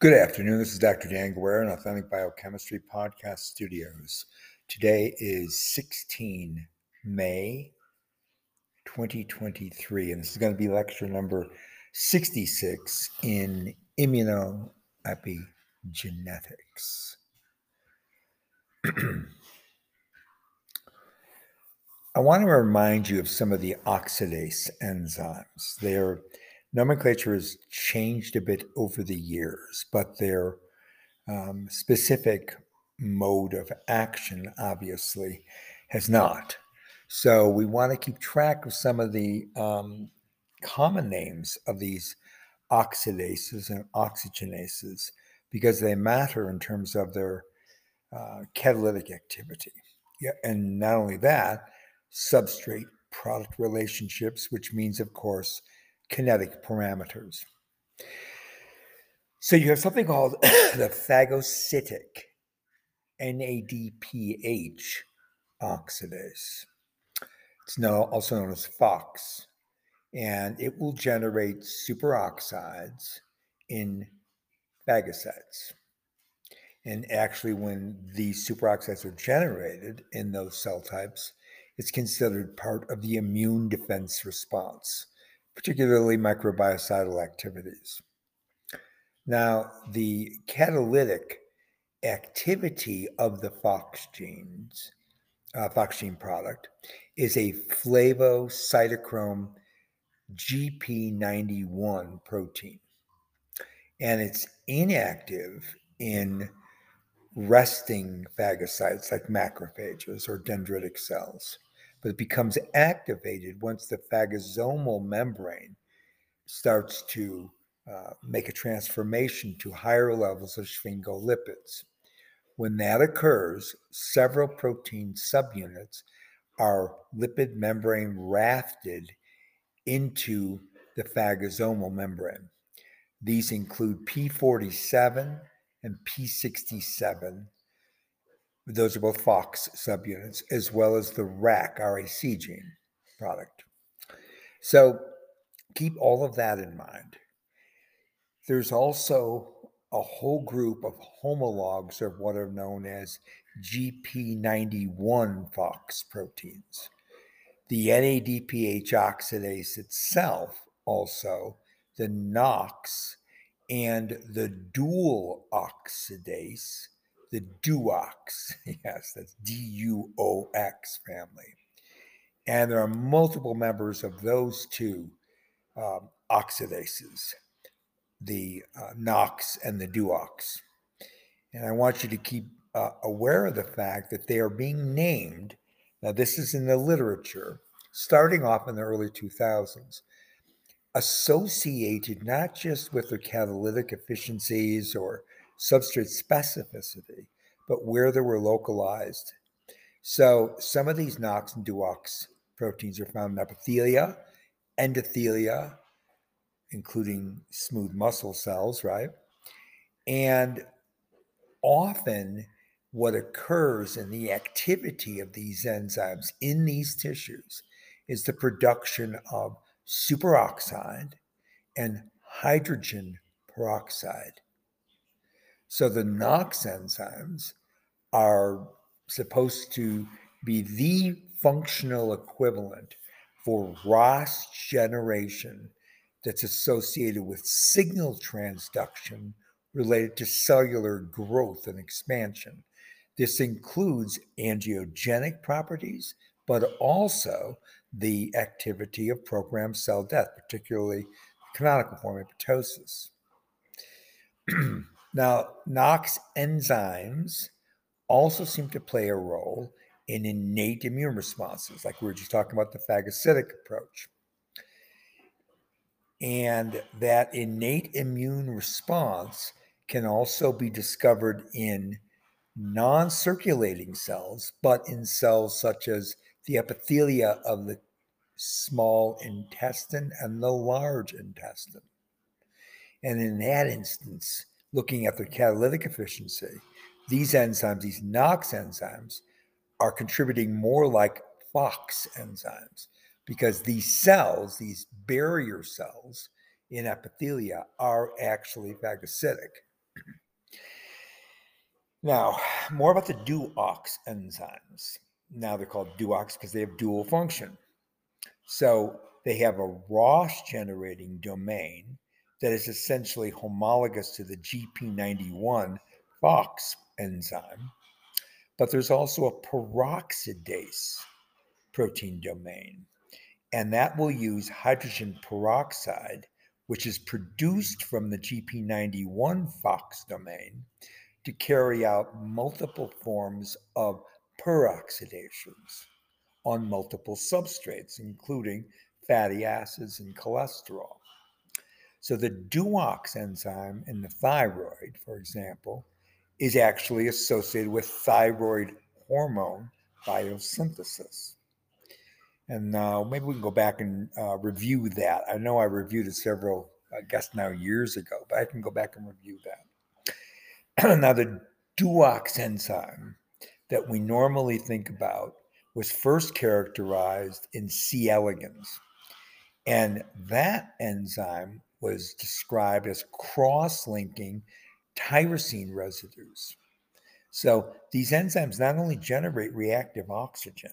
Good afternoon. This is Dr. Dan Guerra in Authentic Biochemistry Podcast Studios. Today is 16 May 2023, and this is going to be lecture number 66 in immunoepigenetics. I want to remind you of some of the oxidase enzymes. They're nomenclature has changed a bit over the years, but their um, specific mode of action obviously has not. So we want to keep track of some of the um, common names of these oxidases and oxygenases because they matter in terms of their uh, catalytic activity. Yeah, and not only that, substrate product relationships, which means, of course, kinetic parameters. So you have something called the phagocytic NADPH oxidase. It's now also known as PHOX, and it will generate superoxides in phagocytes. And actually, when these superoxides are generated in those cell types, it's considered part of the immune defense response particularly microbiocidal activities. Now, the catalytic activity of the PHOX genes, uh, PHOX gene product, is a flavocytochrome GP91 protein. And it's inactive in resting phagocytes like macrophages or dendritic cells but it becomes activated once the phagosomal membrane starts to uh, make a transformation to higher levels of sphingolipids. When that occurs, several protein subunits are lipid membrane rafted into the phagosomal membrane. These include P47 and P67 those are both PHOX subunits, as well as the RAC, RAC gene product. So keep all of that in mind. There's also a whole group of homologs of what are known as GP91 PHOX proteins. The NADPH oxidase itself, also, the NOX, and the dual oxidase the Duox. Yes, that's D U O X family. And there are multiple members of those two um, oxidases, the uh, NOX and the Duox. And I want you to keep uh, aware of the fact that they are being named. Now, this is in the literature, starting off in the early 2000s, associated not just with their catalytic efficiencies or substrate specificity, but where they were localized. So some of these NOX and DUOX proteins are found in epithelia, endothelia, including smooth muscle cells, right? And often what occurs in the activity of these enzymes in these tissues is the production of superoxide and hydrogen peroxide. So the NOX enzymes are supposed to be the functional equivalent for ROS generation that's associated with signal transduction related to cellular growth and expansion. This includes angiogenic properties, but also the activity of programmed cell death, particularly canonical form apoptosis. Now, NOX enzymes also seem to play a role in innate immune responses, like we were just talking about the phagocytic approach. And that innate immune response can also be discovered in non circulating cells, but in cells such as the epithelia of the small intestine and the large intestine. And in that instance, looking at their catalytic efficiency, these enzymes, these NOX enzymes, are contributing more like PHOX enzymes because these cells, these barrier cells in epithelia, are actually phagocytic. Now, more about the DUOX enzymes. Now they're called DUOX because they have dual function. So they have a ROS generating domain that is essentially homologous to the GP91 PHOX enzyme, but there's also a peroxidase protein domain, and that will use hydrogen peroxide, which is produced from the GP91 PHOX domain, to carry out multiple forms of peroxidations on multiple substrates, including fatty acids and cholesterol. So the DUOX enzyme in the thyroid, for example, is actually associated with thyroid hormone biosynthesis. And uh, maybe we can go back and uh, review that. I know I reviewed it several, I guess now years ago, but I can go back and review that. now, the DUOX enzyme that we normally think about was first characterized in C. elegans. And that enzyme was described as cross linking tyrosine residues. So these enzymes not only generate reactive oxygen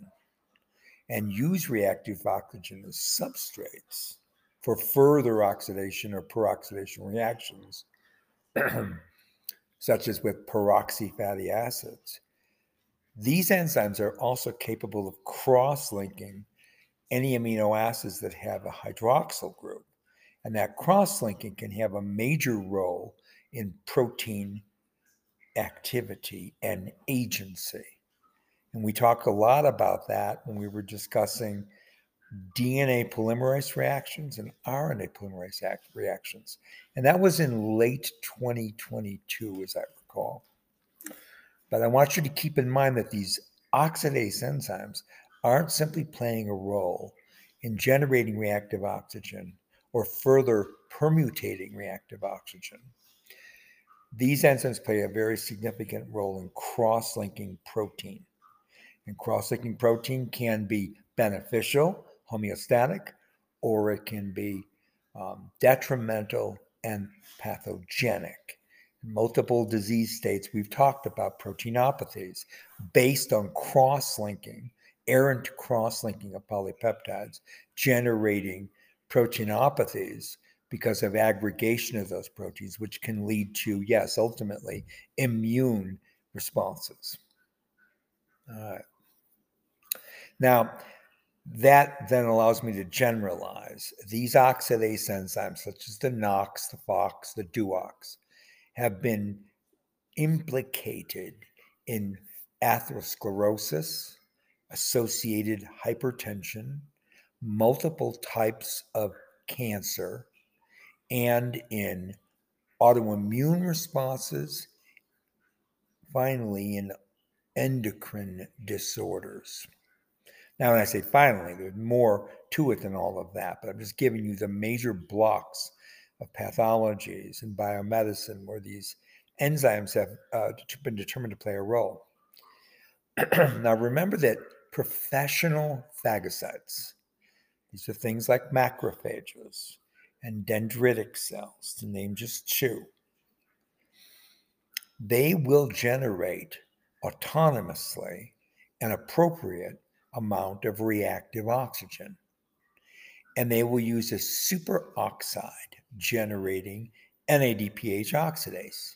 and use reactive oxygen as substrates for further oxidation or peroxidation reactions, such as with peroxy fatty acids, these enzymes are also capable of cross linking any amino acids that have a hydroxyl group. And that cross linking can have a major role in protein activity and agency. And we talk a lot about that when we were discussing DNA polymerase reactions and RNA polymerase reactions. And that was in late 2022, as I recall. But I want you to keep in mind that these oxidase enzymes aren't simply playing a role in generating reactive oxygen or further permutating reactive oxygen. These enzymes play a very significant role in cross linking protein. And cross linking protein can be beneficial, homeostatic, or it can be um, detrimental and pathogenic In multiple disease states, we've talked about proteinopathies based on cross linking, errant cross linking of polypeptides, generating proteinopathies because of aggregation of those proteins, which can lead to, yes, ultimately immune responses. All right. Now, that then allows me to generalize these oxidase enzymes, such as the NOX, the PHOX, the DUOX, have been implicated in atherosclerosis, associated hypertension, multiple types of cancer, and in autoimmune responses, finally, in endocrine disorders. Now, when I say finally, there's more to it than all of that, but I'm just giving you the major blocks of pathologies and biomedicine where these enzymes have uh, been determined to play a role. now, remember that professional phagocytes, these are things like macrophages and dendritic cells, to name just two, they will generate autonomously an appropriate amount of reactive oxygen. And they will use a superoxide generating NADPH oxidase.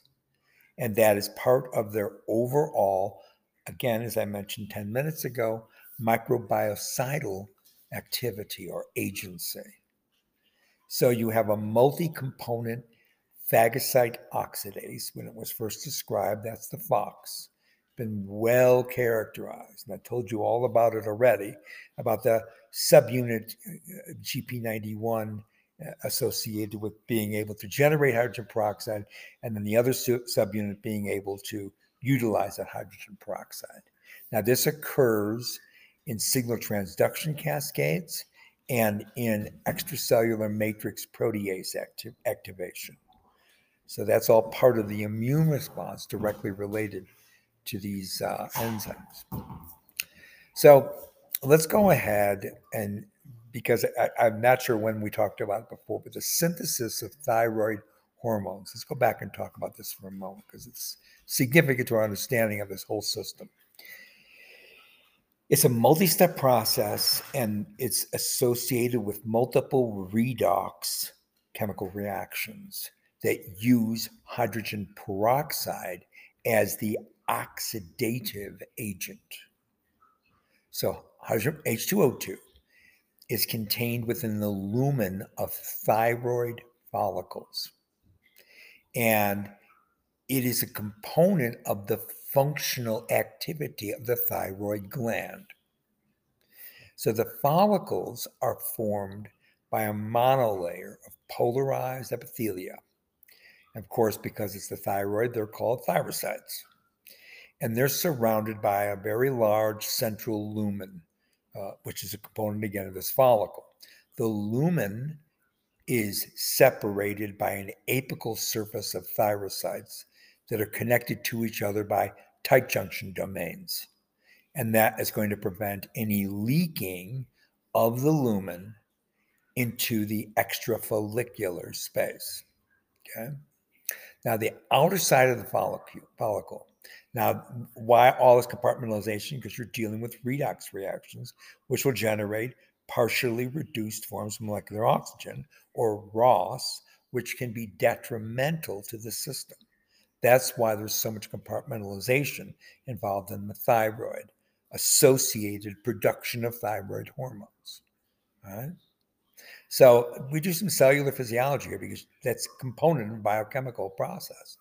And that is part of their overall, again, as I mentioned 10 minutes ago, microbiocidal activity or agency. So you have a multi component phagocyte oxidase. When it was first described, that's the PHOX. Been well characterized. And I told you all about it already about the subunit uh, GP91 associated with being able to generate hydrogen peroxide, and then the other subunit being able to utilize that hydrogen peroxide. Now, this occurs in signal transduction cascades and in extracellular matrix protease acti- activation. So that's all part of the immune response directly related to these uh, enzymes. So let's go ahead and because I, am not sure when we talked about it before, but the synthesis of thyroid hormones. Let's go back and talk about this for a moment because it's significant to our understanding of this whole system. It's a multi step process and it's associated with multiple redox chemical reactions that use hydrogen peroxide as the oxidative agent. So, hydrogen H2O2 is contained within the lumen of thyroid follicles. And it is a component of the functional activity of the thyroid gland. So the follicles are formed by a monolayer of polarized epithelia. Of course, because it's the thyroid, they're called thyrocytes. And they're surrounded by a very large central lumen, uh, which is a component again of this follicle. The lumen is separated by an apical surface of thyrocytes that are connected to each other by tight junction domains. And that is going to prevent any leaking of the lumen into the extrafollicular space. Okay. Now, the outer side of the follicle. Now, why all this compartmentalization? Because you're dealing with redox reactions, which will generate partially reduced forms of molecular oxygen, or ROS, which can be detrimental to the system. That's why there's so much compartmentalization involved in the thyroid, associated production of thyroid hormones. Right. So we do some cellular physiology here because that's a component of biochemical process.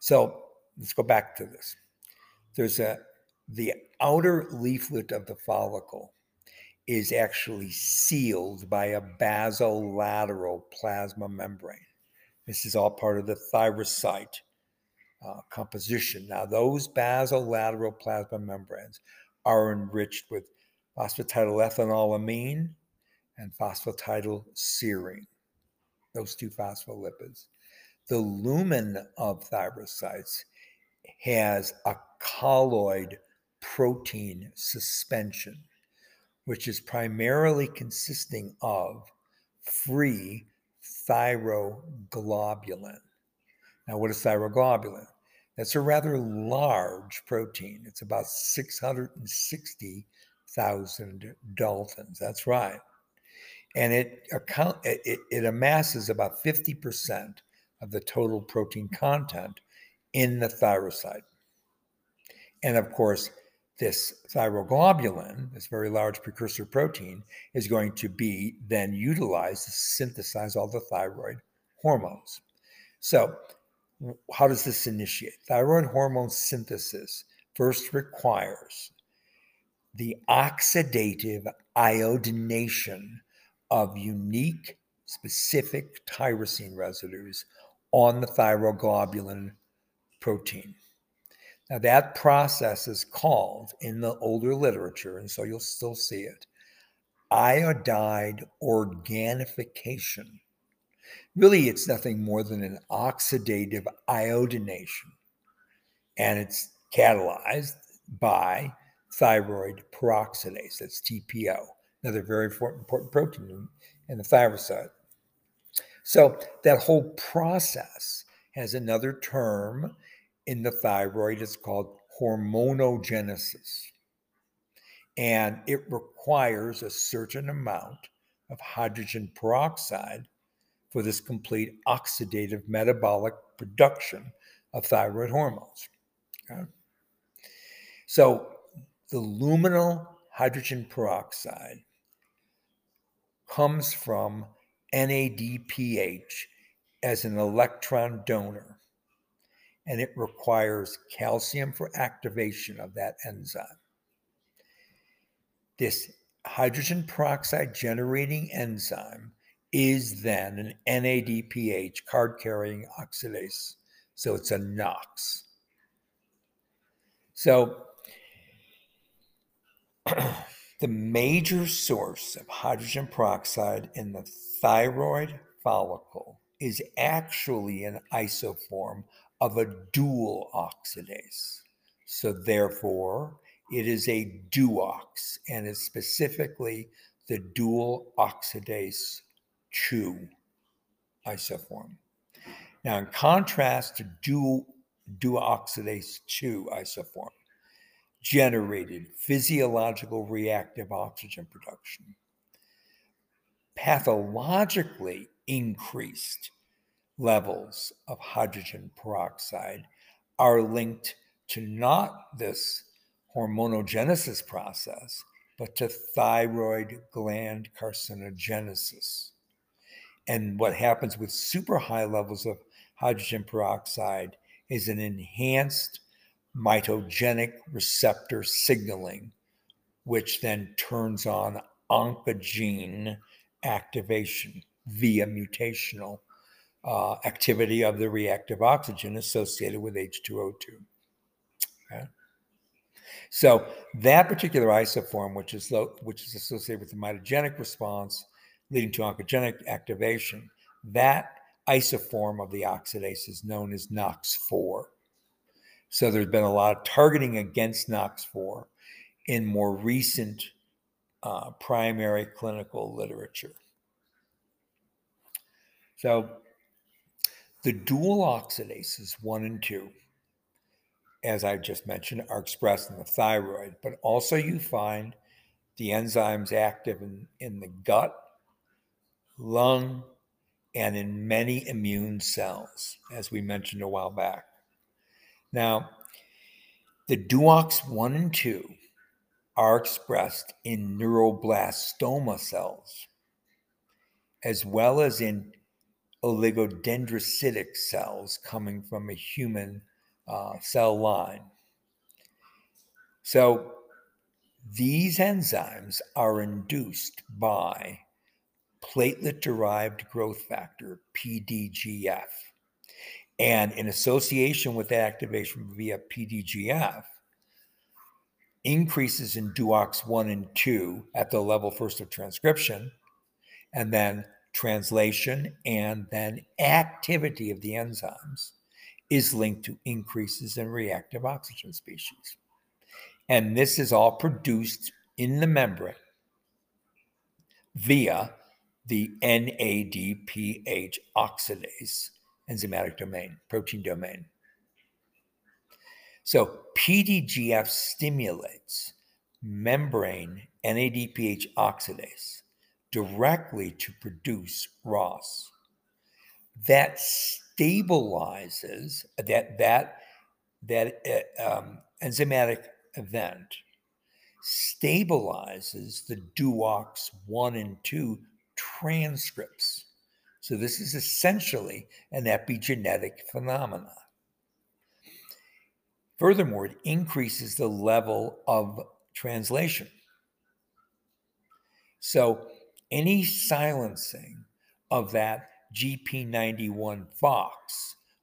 So let's go back to this. There's a the outer leaflet of the follicle is actually sealed by a basolateral plasma membrane. This is all part of the thyrocyte uh, composition. Now, those basolateral plasma membranes are enriched with phosphatidylethanolamine and phosphatidylserine, those two phospholipids. The lumen of thyrocytes has a colloid protein suspension, which is primarily consisting of free thyroglobulin. Now, what is thyroglobulin? That's a rather large protein. It's about 660,000 daltons. That's right. And it, account, it, it amasses about 50% of the total protein content in the thyrocyte. And of course, this thyroglobulin, this very large precursor protein, is going to be then utilized to synthesize all the thyroid hormones. So how does this initiate? Thyroid hormone synthesis first requires the oxidative iodination of unique specific tyrosine residues on the thyroglobulin protein. Now, that process is called in the older literature, and so you'll still see it, iodide organification really it's nothing more than an oxidative iodination. And it's catalyzed by thyroid peroxidase, that's TPO, another very important protein in the thyroid. So that whole process has another term in the thyroid. It's called hormonogenesis. And it requires a certain amount of hydrogen peroxide for this complete oxidative metabolic production of thyroid hormones. Okay? So, the luminal hydrogen peroxide comes from NADPH as an electron donor, and it requires calcium for activation of that enzyme. This hydrogen peroxide generating enzyme is then an NADPH card carrying oxidase. So it's a NOX. So the major source of hydrogen peroxide in the thyroid follicle is actually an isoform of a dual oxidase. So therefore, it is a duox and is specifically the dual oxidase CHO isoform. Now, in contrast to dual duoxidase 2 isoform, generated physiological reactive oxygen production, pathologically increased levels of hydrogen peroxide are linked to not this hormonogenesis process, but to thyroid gland carcinogenesis. And what happens with super high levels of hydrogen peroxide is an enhanced mitogenic receptor signaling, which then turns on oncogene activation via mutational uh, activity of the reactive oxygen associated with H2O2. Okay? So that particular isoform, which is which is associated with the mitogenic response leading to oncogenic activation, that isoform of the oxidase is known as NOX4. So there's been a lot of targeting against NOX4 in more recent uh, primary clinical literature. So the dual oxidases, one and two, as I just mentioned, are expressed in the thyroid, but also you find the enzymes active in, in the gut, lung, and in many immune cells, as we mentioned a while back. Now, the duox 1 and 2 are expressed in neuroblastoma cells, as well as in oligodendrocytic cells coming from a human uh, cell line. So these enzymes are induced by platelet derived growth factor, PDGF. And in association with activation via PDGF, increases in DUOX 1 and 2 at the level first of transcription, and then translation, and then activity of the enzymes is linked to increases in reactive oxygen species. And this is all produced in the membrane via the NADPH oxidase enzymatic domain, protein domain. So PDGF stimulates membrane NADPH oxidase directly to produce ROS. That stabilizes that that that uh, um, enzymatic event stabilizes the DUOX 1 and 2 transcripts. So this is essentially an epigenetic phenomenon. Furthermore, it increases the level of translation. So any silencing of that GP91 Phox,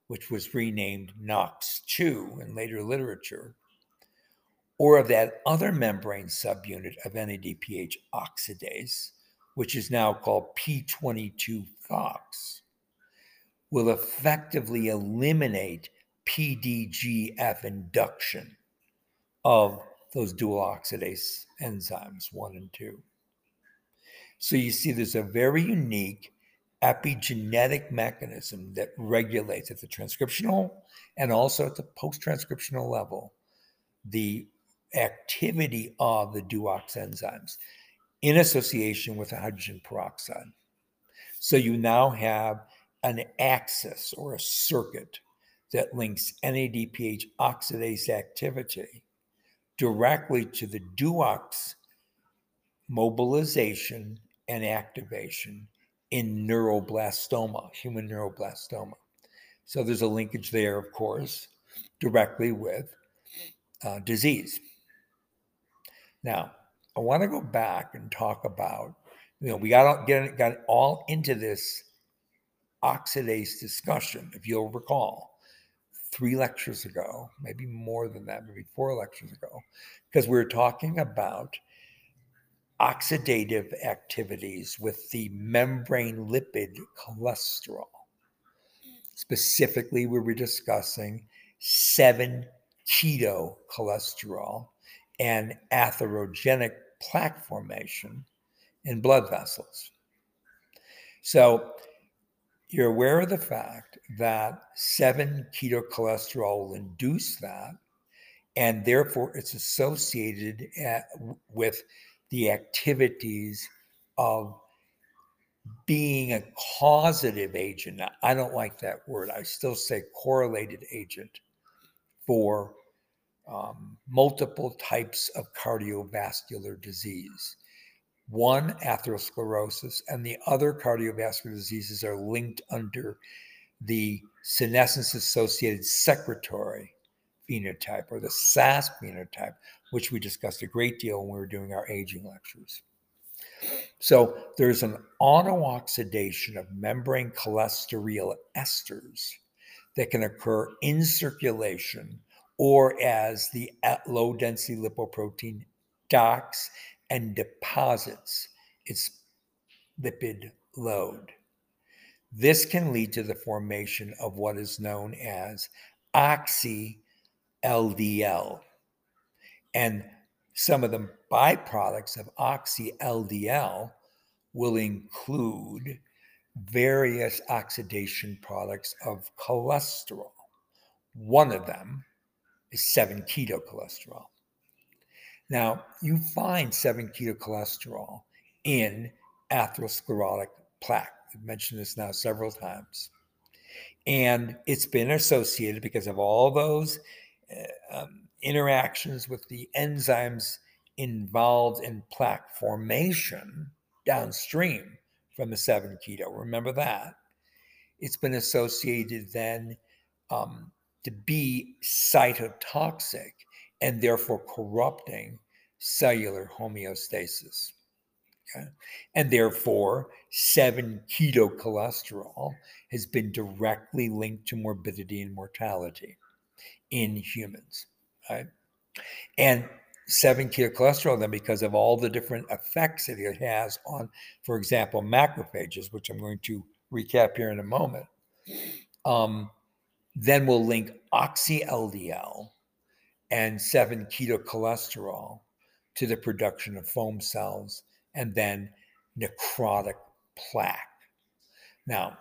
which was renamed NOX2 in later literature, or of that other membrane subunit of NADPH oxidase, which is now called P22 Phox, will effectively eliminate PDGF induction of those dual oxidase enzymes, one and two. So you see, there's a very unique epigenetic mechanism that regulates at the transcriptional and also at the post transcriptional level the activity of the DUOX enzymes in association with hydrogen peroxide. So you now have an axis or a circuit that links NADPH oxidase activity directly to the DUOX mobilization and activation in neuroblastoma, human neuroblastoma. So there's a linkage there, of course, directly with uh, disease. Now, I want to go back and talk about, you know, we got get got all into this oxidase discussion, if you'll recall, three lectures ago, maybe more than that, maybe four lectures ago, because we were talking about oxidative activities with the membrane lipid cholesterol. Specifically, we were discussing 7 keto cholesterol and atherogenic plaque formation in blood vessels. So, you're aware of the fact that 7 keto cholesterol will induce that, and therefore it's associated uh, at, with the activities of being a causative agent. Now, I don't like that word. I still say correlated agent for um, multiple types of cardiovascular disease. One, atherosclerosis, and the other cardiovascular diseases are linked under the senescence associated secretory phenotype or the SAS phenotype, which we discussed a great deal when we were doing our aging lectures. So there's an autooxidation of membrane cholesterol esters that can occur in circulation or as the low density lipoprotein docks and deposits its lipid load. This can lead to the formation of what is known as oxy LDL. And some of the byproducts of oxy LDL will include various oxidation products of cholesterol. One of them is 7 keto cholesterol. Now, you find 7 keto cholesterol in atherosclerotic plaque. I've mentioned this now several times. And it's been associated because of all those uh, um, interactions with the enzymes involved in plaque formation downstream from the 7 keto. Remember that. It's been associated then um, to be cytotoxic and therefore corrupting cellular homeostasis. Okay? And therefore, 7 keto cholesterol has been directly linked to morbidity and mortality in humans. Right? And 7 keto cholesterol, then, because of all the different effects that it has on, for example, macrophages, which I'm going to recap here in a moment, um, then we'll link oxy LDL and 7 keto cholesterol to the production of foam cells and then necrotic plaque. Now,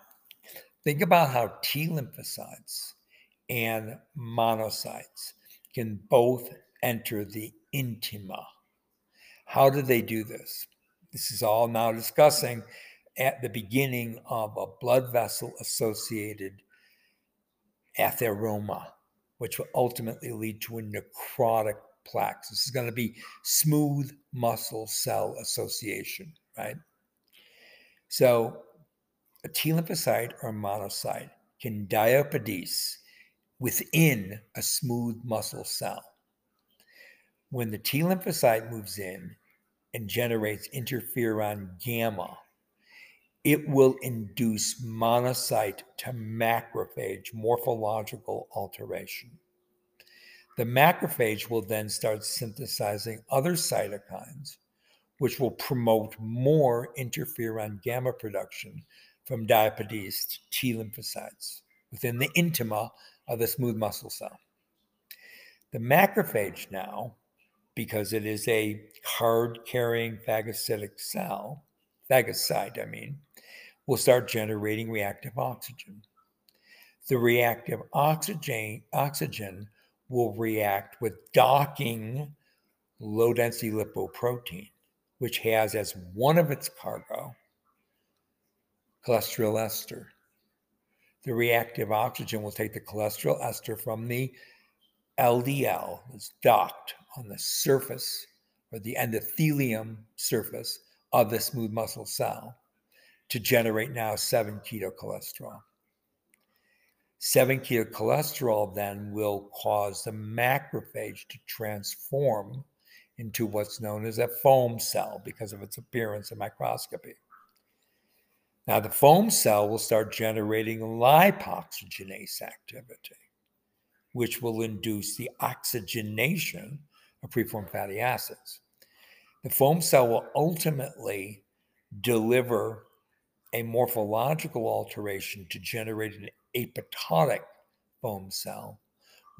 think about how T lymphocytes and monocytes can both enter the intima. How do they do this? This is all now discussing at the beginning of a blood vessel associated atheroma, which will ultimately lead to a necrotic plaque. This is going to be smooth muscle cell association, right? So a T lymphocyte or monocyte can diapedese within a smooth muscle cell. When the T lymphocyte moves in and generates interferon gamma, it will induce monocyte to macrophage morphological alteration. The macrophage will then start synthesizing other cytokines, which will promote more interferon gamma production from diapedesed T lymphocytes within the intima of the smooth muscle cell. The macrophage now, because it is a card carrying phagocytic cell, phagocyte, I mean, will start generating reactive oxygen. The reactive oxygen, oxygen will react with docking low density lipoprotein, which has as one of its cargo cholesterol ester. The reactive oxygen will take the cholesterol ester from the LDL that's docked on the surface or the endothelium surface of the smooth muscle cell to generate now 7 keto cholesterol. 7 keto cholesterol then will cause the macrophage to transform into what's known as a foam cell because of its appearance in microscopy. Now, the foam cell will start generating lipoxygenase activity, which will induce the oxygenation of preformed fatty acids. The foam cell will ultimately deliver a morphological alteration to generate an apoptotic foam cell,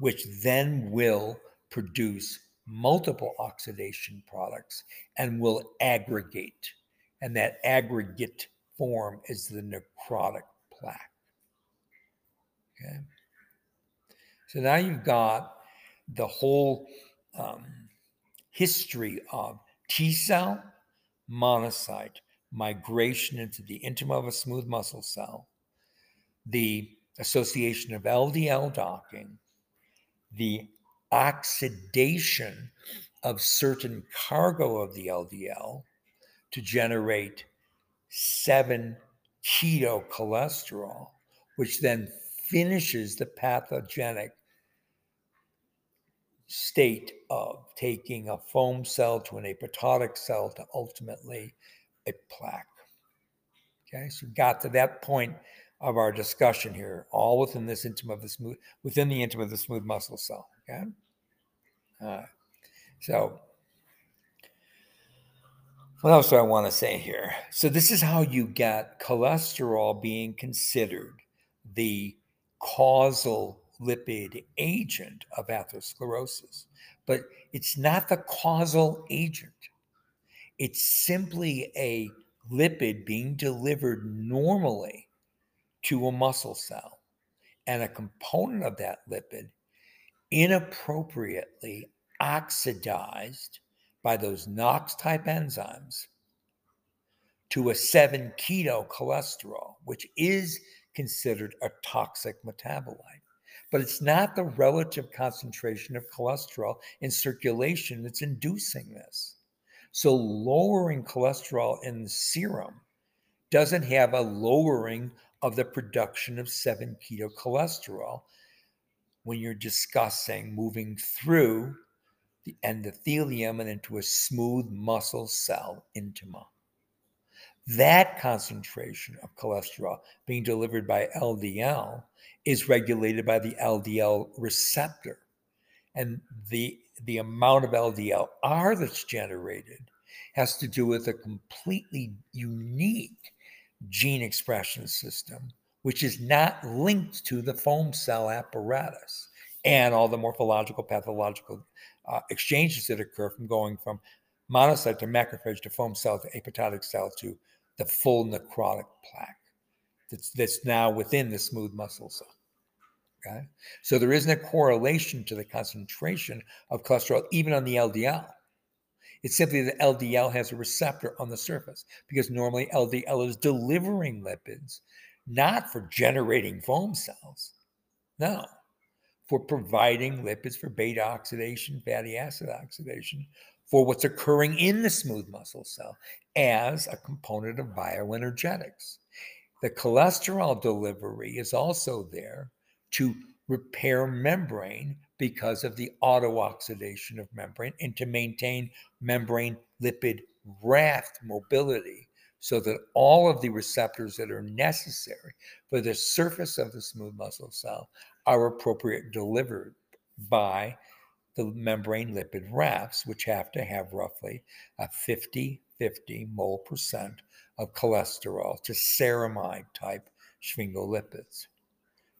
which then will produce multiple oxidation products and will aggregate. And that aggregate form is the necrotic plaque. Okay. So now you've got the whole um, history of T cell, monocyte, migration into the intima of a smooth muscle cell, the association of LDL docking, the oxidation of certain cargo of the LDL to generate 7 keto cholesterol, which then finishes the pathogenic state of taking a foam cell to an apoptotic cell to ultimately a plaque. Okay, so we got to that point of our discussion here, all within this intima of the smooth, within the intima of the smooth muscle cell. Okay, uh, so what else do I want to say here? So this is how you get cholesterol being considered the causal lipid agent of atherosclerosis, but it's not the causal agent. It's simply a lipid being delivered normally to a muscle cell, and a component of that lipid inappropriately oxidized by those NOX type enzymes to a 7 keto cholesterol, which is considered a toxic metabolite. But it's not the relative concentration of cholesterol in circulation that's inducing this. So, lowering cholesterol in the serum doesn't have a lowering of the production of 7 keto cholesterol when you're discussing moving through the endothelium and into a smooth muscle cell intima. That concentration of cholesterol being delivered by LDL is regulated by the LDL receptor. And the, the amount of LDLR that's generated has to do with a completely unique gene expression system, which is not linked to the foam cell apparatus and all the morphological, pathological uh, exchanges that occur from going from monocyte to macrophage to foam cell to apoptotic cell to the full necrotic plaque that's, that's now within the smooth muscle cell. Okay? So there isn't a correlation to the concentration of cholesterol, even on the LDL. It's simply that LDL has a receptor on the surface because normally LDL is delivering lipids, not for generating foam cells. No, for providing lipids for beta oxidation, fatty acid oxidation, for what's occurring in the smooth muscle cell as a component of bioenergetics. The cholesterol delivery is also there to repair membrane because of the autooxidation of membrane and to maintain membrane lipid raft mobility so that all of the receptors that are necessary for the surface of the smooth muscle cell are appropriate delivered by the membrane lipid rafts, which have to have roughly a 50 50 mole percent of cholesterol to ceramide type sphingolipids,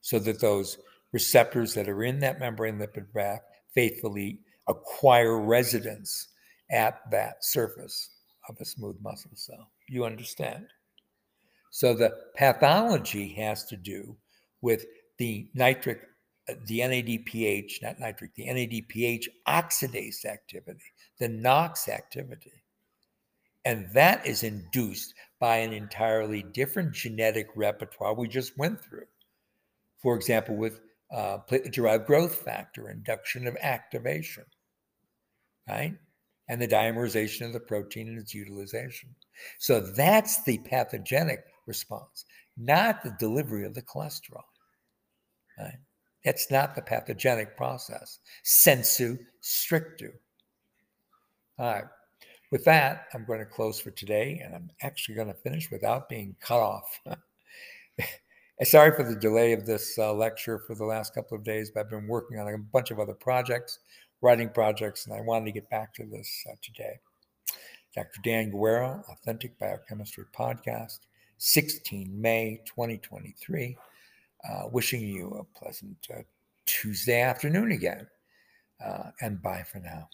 so that those receptors that are in that membrane lipid raft faithfully acquire residence at that surface of a smooth muscle cell. You understand? So the pathology has to do with the nitric, uh, the NADPH, not nitric, the NADPH oxidase activity, the NOX activity. And that is induced by an entirely different genetic repertoire we just went through. For example, with uh, platelet derived growth factor, induction of activation, right? And the dimerization of the protein and its utilization. So that's the pathogenic response, not the delivery of the cholesterol. Right? That's not the pathogenic process. Sensu strictu. All right. With that, I'm going to close for today, and I'm actually going to finish without being cut off. Sorry for the delay of this uh, lecture for the last couple of days, but I've been working on a bunch of other projects, writing projects, and I wanted to get back to this uh, today. Dr. Dan Guerra, Authentic Biochemistry Podcast, 16 May 2023. Uh, wishing you a pleasant uh, Tuesday afternoon again. Uh, and bye for now.